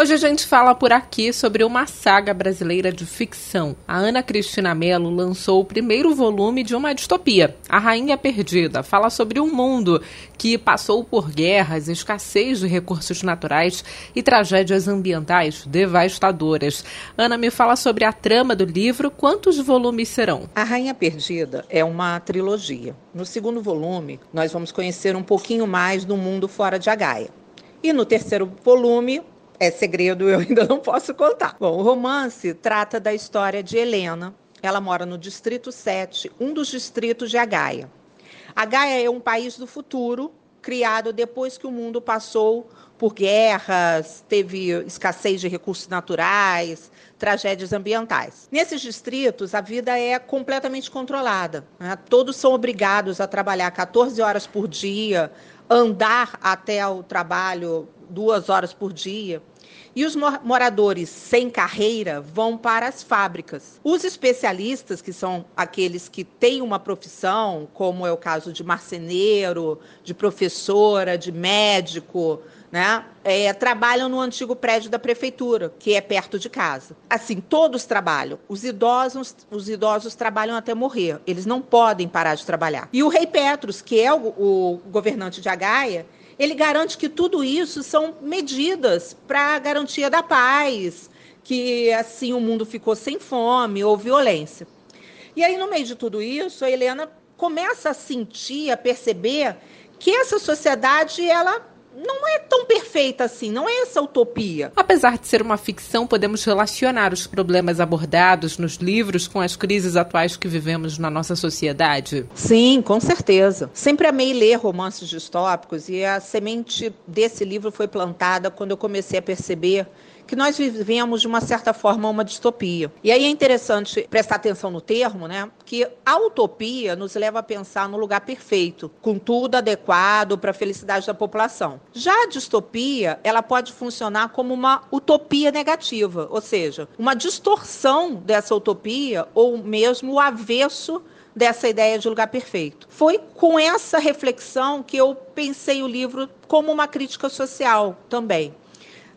Hoje a gente fala por aqui sobre uma saga brasileira de ficção. A Ana Cristina Mello lançou o primeiro volume de uma distopia, A Rainha Perdida. Fala sobre um mundo que passou por guerras, escassez de recursos naturais e tragédias ambientais devastadoras. Ana, me fala sobre a trama do livro. Quantos volumes serão? A Rainha Perdida é uma trilogia. No segundo volume, nós vamos conhecer um pouquinho mais do mundo fora de Agaia. E no terceiro volume, é segredo, eu ainda não posso contar. Bom, o romance trata da história de Helena. Ela mora no Distrito 7, um dos distritos de Agaia. Agaia é um país do futuro, criado depois que o mundo passou por guerras, teve escassez de recursos naturais, tragédias ambientais. Nesses distritos, a vida é completamente controlada. Né? Todos são obrigados a trabalhar 14 horas por dia, andar até o trabalho duas horas por dia. E os moradores sem carreira vão para as fábricas. Os especialistas, que são aqueles que têm uma profissão, como é o caso de marceneiro, de professora, de médico, né? É, trabalham no antigo prédio da prefeitura, que é perto de casa. Assim, todos trabalham. Os idosos, os idosos trabalham até morrer. Eles não podem parar de trabalhar. E o rei Petros, que é o, o governante de Agaia, ele garante que tudo isso são medidas para a garantia da paz, que assim o mundo ficou sem fome ou violência. E aí, no meio de tudo isso, a Helena começa a sentir, a perceber que essa sociedade ela não é tão perfeita assim, não é essa utopia. Apesar de ser uma ficção, podemos relacionar os problemas abordados nos livros com as crises atuais que vivemos na nossa sociedade? Sim, com certeza. Sempre amei ler romances distópicos e a semente desse livro foi plantada quando eu comecei a perceber que nós vivemos de uma certa forma uma distopia. E aí é interessante prestar atenção no termo, né? Que a utopia nos leva a pensar no lugar perfeito, com tudo adequado para a felicidade da população. Já a distopia, ela pode funcionar como uma utopia negativa, ou seja, uma distorção dessa utopia ou mesmo o avesso dessa ideia de lugar perfeito. Foi com essa reflexão que eu pensei o livro como uma crítica social também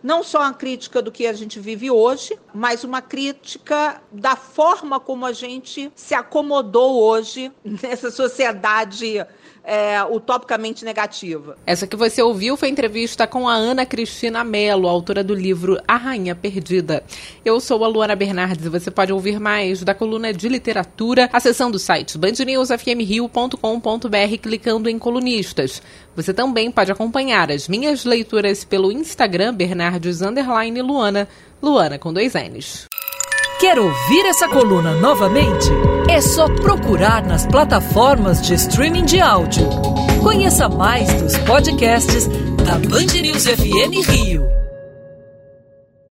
não só uma crítica do que a gente vive hoje, mas uma crítica da forma como a gente se acomodou hoje nessa sociedade é, utopicamente negativa. Essa que você ouviu foi entrevista com a Ana Cristina Mello, autora do livro A Rainha Perdida. Eu sou a Luana Bernardes e você pode ouvir mais da coluna de literatura acessando o site bandnewsfmrio.com.br clicando em colunistas. Você também pode acompanhar as minhas leituras pelo Instagram Bernardes Luana, Luana com dois N's. Quer ouvir essa coluna novamente? É só procurar nas plataformas de streaming de áudio. Conheça mais dos podcasts da Band News FM Rio.